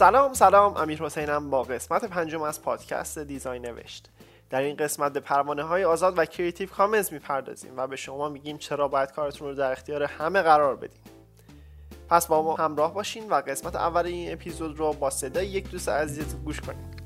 سلام سلام. امیر حسینم با قسمت پنجم از پادکست دیزاین نوشت. در این قسمت به پروانه های آزاد و Creative Commons می‌پردازیم و به شما میگیم چرا باید کارتون رو در اختیار همه قرار بدیم پس با ما همراه باشین و قسمت اول این اپیزود رو با صدای یک دوست عزیز گوش کنیم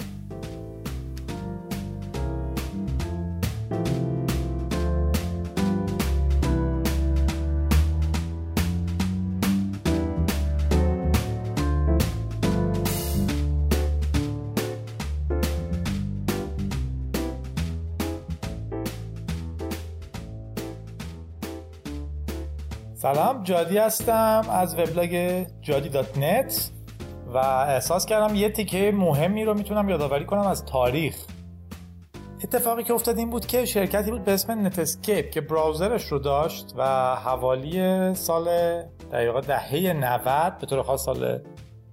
سلام جادی هستم از وبلاگ جادی dot net و احساس کردم یه تیکه مهمی رو می‌تونم یادآوری کنم از تاریخ. اتفاقی که افتاد این بود که شرکتی بود به اسم Netscape که browser ش رو داشت و حوالی سال دقیقا دهه 90 به طور خاص سال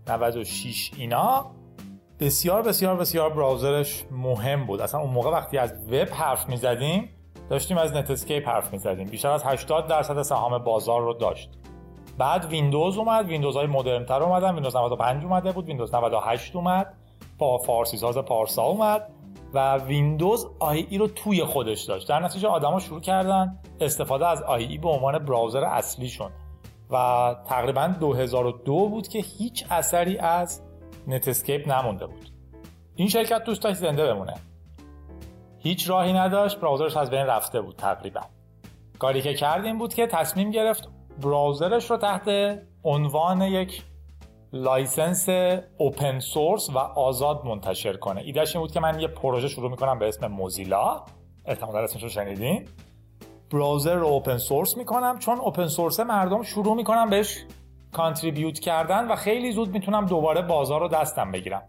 96 اینا بسیار بسیار بسیار browser ش مهم بود. اصلا اون موقع وقتی از وب حرف می‌زدیم داشتیم از Netscape حرف می‌زدیم. بیشتر از 80 درصد سهام بازار رو داشت. بعد ویندوز اومد ویندوز های مدرن تر اومدن ویندوز 95 اومده بود ویندوز 98 اومد. با فارسی ساز پارسا اومد و ویندوز IE رو توی خودش داشت. در نتیجه آدما شروع کردن استفاده از IE به عنوان browser اصلیشون. و تقریبا 2002 بود که هیچ اثری از Netscape نمونده بود. این شرکت دوست داشت زنده بمونه. هیچ راهی نداشت browser ش از بین رفته بود تقریبا. کاری که کرد این بود که تصمیم گرفت browser ش رو تحت عنوان یک license open source و آزاد منتشر کنه. ایدهش این بود که من یه پروژه شروع می‌کنم به اسم Mozilla. احتمالا اسمش رو شنیدین. browser رو open source می‌کنم. چون open source مردم شروع می‌کنن بهش contribute کردن و خیلی زود می‌تونم دوباره بازار رو دستم بگیرم.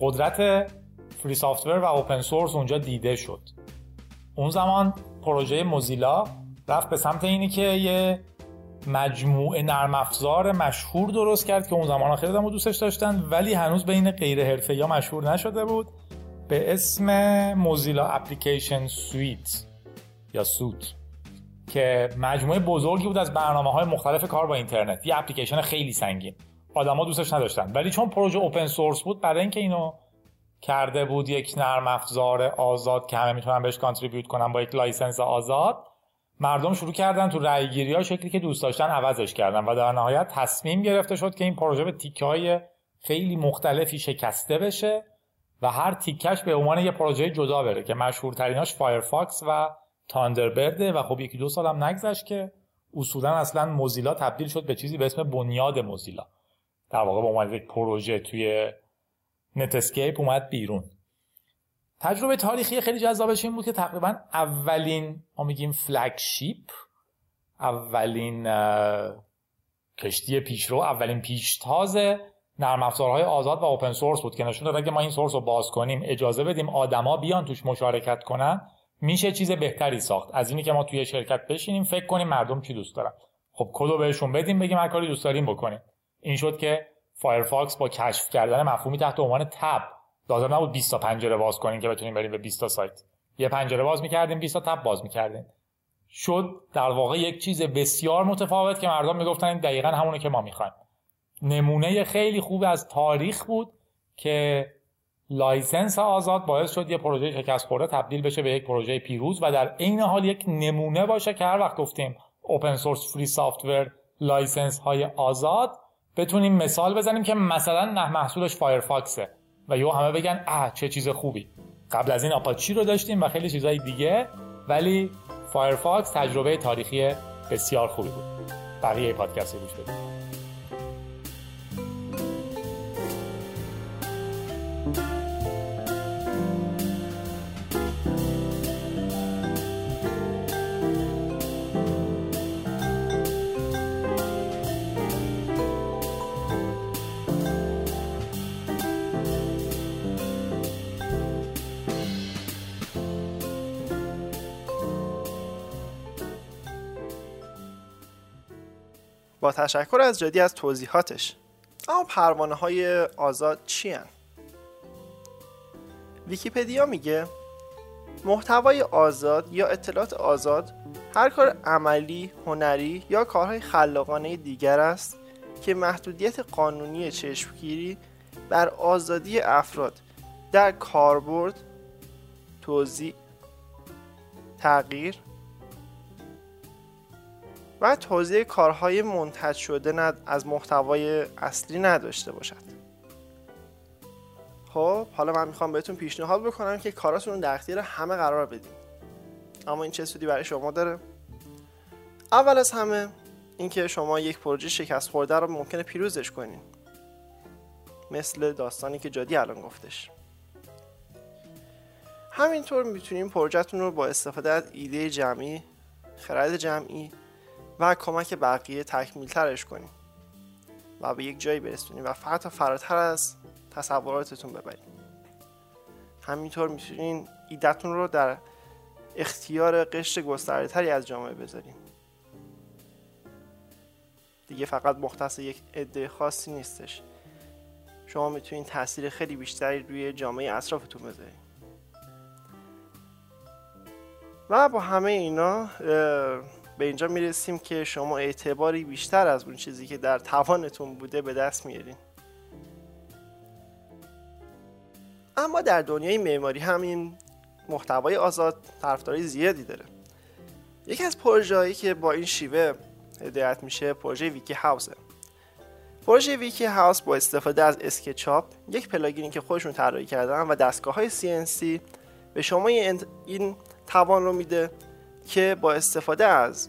قدرت free software و open source اونجا دیده شد. اون زمان پروژه Mozilla رفت به سمت اینی که یه مجموعه نرم افزار مشهور درست کرد که اون زمان خیلی آدما دوستش داشتن ولی هنوز بین غیر حرفه‌ای‌ها مشهور نشده بود. به اسم Mozilla Application Suite یا suit که مجموعه بزرگی بود از برنامه های مختلف کار با اینترنت. یه اپلیکیشن خیلی سنگین. آدما دوستش نداشتن. ولی چون پروژه open source بود برای اینکه اینو کرده بود یک نرم افزار آزاد که همه می‌تونن بهش contribute کنن با یک license آزاد. مردم شروع کردن تو رأیگیری ها شکلی که دوست داشتن عوضش کردن و در نهایت تصمیم گرفته شد که این پروژه به تیکه های خیلی مختلفی شکسته بشه و هر تیکش به عنوان یه پروژه جدا بره که مشهورتریناش Firefox و Thunderbird ه و خب یکی دو سال هم نگذشت که اصولا اصلا Mozilla تبدیل شد به چیزی به اسم بنیاد Mozilla. در واقع به عنوان یک پروژه توی Netscape اومد بیرون. تجربه تاریخی خیلی جذابش این بود که تقریبا اولین ما میگیم flagship اولین کشتی پیشرو اولین پیشتاز نرم افزارهای آزاد و open source بود که نشون داد اگه ما این source رو باز کنیم اجازه بدیم آدما بیان توش مشارکت کنن میشه چیز بهتری ساخت. از اینی که ما توی شرکت بشینیم فکر کنیم مردم چی دوست دارن. خب کدو بهشون بدیم بگیم هر کاری دوست داریم بکنیم. این شد که Firefox با کشف کردن مفهومی تحت عنوان tab. لازم نبود 20 تا پنجره باز کنیم که بتونیم بریم به 20 تا سایت. یه پنجره باز می‌کردیم 20 تا tab باز می‌کردیم. شد در واقع یک چیز بسیار متفاوت که مردم می‌گفتن این دقیقا همونه که ما می‌خوایم. نمونه خیلی خوب از تاریخ بود که license آزاد باعث شد یه پروژه شکست خورده تبدیل بشه به یک پروژه پیروز و در عین حال یک نمونه باشه که هر وقت گفتیم open source free software license های آزاد بتونیم مثال بزنیم که مثلا نه محصولش Firefox ه و یو همه بگن اه چه چیز خوبی. قبل از این آپاچی رو داشتیم و خیلی چیزهای دیگه ولی Firefox تجربه تاریخی بسیار خوبی بود. بقیه پادکست رو گوش بدید. با تشکر از جدی از توضیحاتش اما پروانه های آزاد چی هن؟ ویکیپدیا میگه محتوای آزاد یا اطلاعات آزاد هر کار عملی، هنری یا کارهای خلاقانه دیگر است که محدودیت قانونی چشمگیری بر آزادی افراد در کاربرد، توضیح، تغییر و توضیح کارهای منتج شده از محتوای اصلی نداشته باشد. خب حالا من می‌خوام بهتون پیشنهاد بکنم که کاراتون رو در اختیار همه قرار بدین. اما این چه سودی برای شما داره؟ اول از همه اینکه شما یک پروژه شکست خورده رو ممکنه پیروزش کنین. مثل داستانی که جادی الان گفتش. همینطور می‌تونین پروژهتون رو با استفاده از ایده جمعی خرد جمعی و کمک بقیه تکمیل ترش کنین و به یک جایی برسونین و فقط فراتر از تصوراتتون ببرین همینطور می‌تونین ایدهتون رو در اختیار قشر گسترده تری از جامعه بذارین. دیگه فقط مختص یک عده خاصی نیستش. شما می‌تونین تاثیر خیلی بیشتری روی جامعه اطرافتون بذارین. و با همه اینا به اینجا می‌رسیم که شما اعتباری بیشتر از اون چیزی که در توانتون بوده به دست میارین. اما در دنیای معماری همین محتوای آزاد طرفداری زیادی داره. یکی از پروژه‌هایی که با این شیوه هدایت میشه پروژه ویکی هاوسه پروژه ویکی هاوس با استفاده از اسکچاپ یک پلاگینی که خودشون طراحی کردن و دستگاه های CNC به شما این توان رو میده که با استفاده از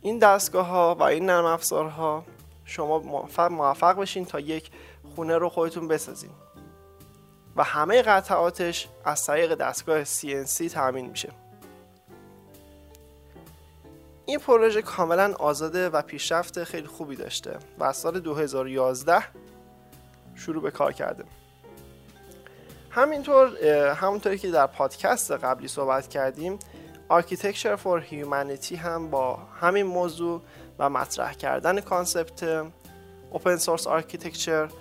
این دستگاه ها و این نرم افزارها شما موفق, موفق بشین تا یک خونه رو خودتون بسازین. و همه قطعاتش از طریق دستگاه CNC تامین میشه. این پروژه کاملا آزاده و پیشرفت خیلی خوبی داشته و از سال 2011 شروع به کار کرده. همینطور همونطوری که در پادکست قبلی صحبت کردیم Architecture for Humanity هم با همین موضوع و مطرح کردن کانسپت Open Source Architecture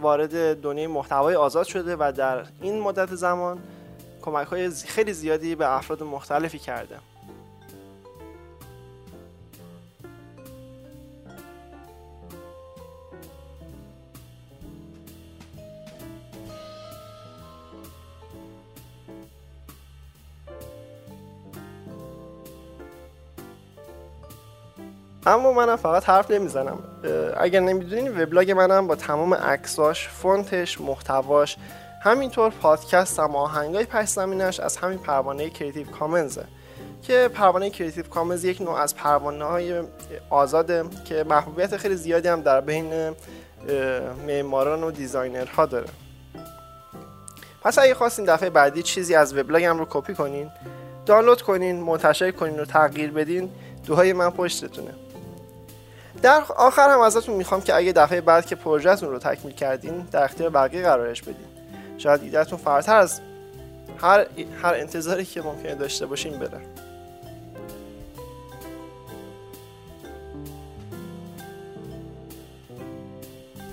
وارد دنیای محتوای آزاد شده و در این مدت زمان کمک های خیلی زیادی به افراد مختلفی کرده. اما منم فقط حرف نمی‌زنم. اگر نمی‌دونین وبلاگ منم با تمام عکساش فونتش محتواش همینطور پادکست و آهنگای پس زمینش از همین پروانه Creative Commons ه که پروانه Creative Commons یک نوع از پروانه های آزاده که محبوبیت خیلی زیادی هم در بین معماران و designer ها داره. پس اگه خواستین دفعه بعدی چیزی از وبلاگم رو کپی کنین دانلود کنین منتشر کنین و تغییر بدین دعاهای من پشتتونه. در آخر هم ازتون می‌خوام که اگه دفعه بعد که پروژه‌تون رو تکمیل کردین در اختیار بقیه قرارش بدین. شاید ایدهتون فراتر از هر, هر انتظاری که ممکنه داشته باشین بره.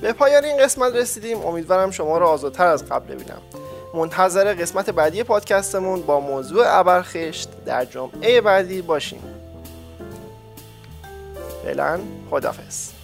به پایان این قسمت رسیدیم. امیدوارم شما رو آزادتر از قبل ببینم. منتظر قسمت بعدی پادکستمون با موضوع ابرخشت. در جمعه بعدی باشیم فعلا خدافظ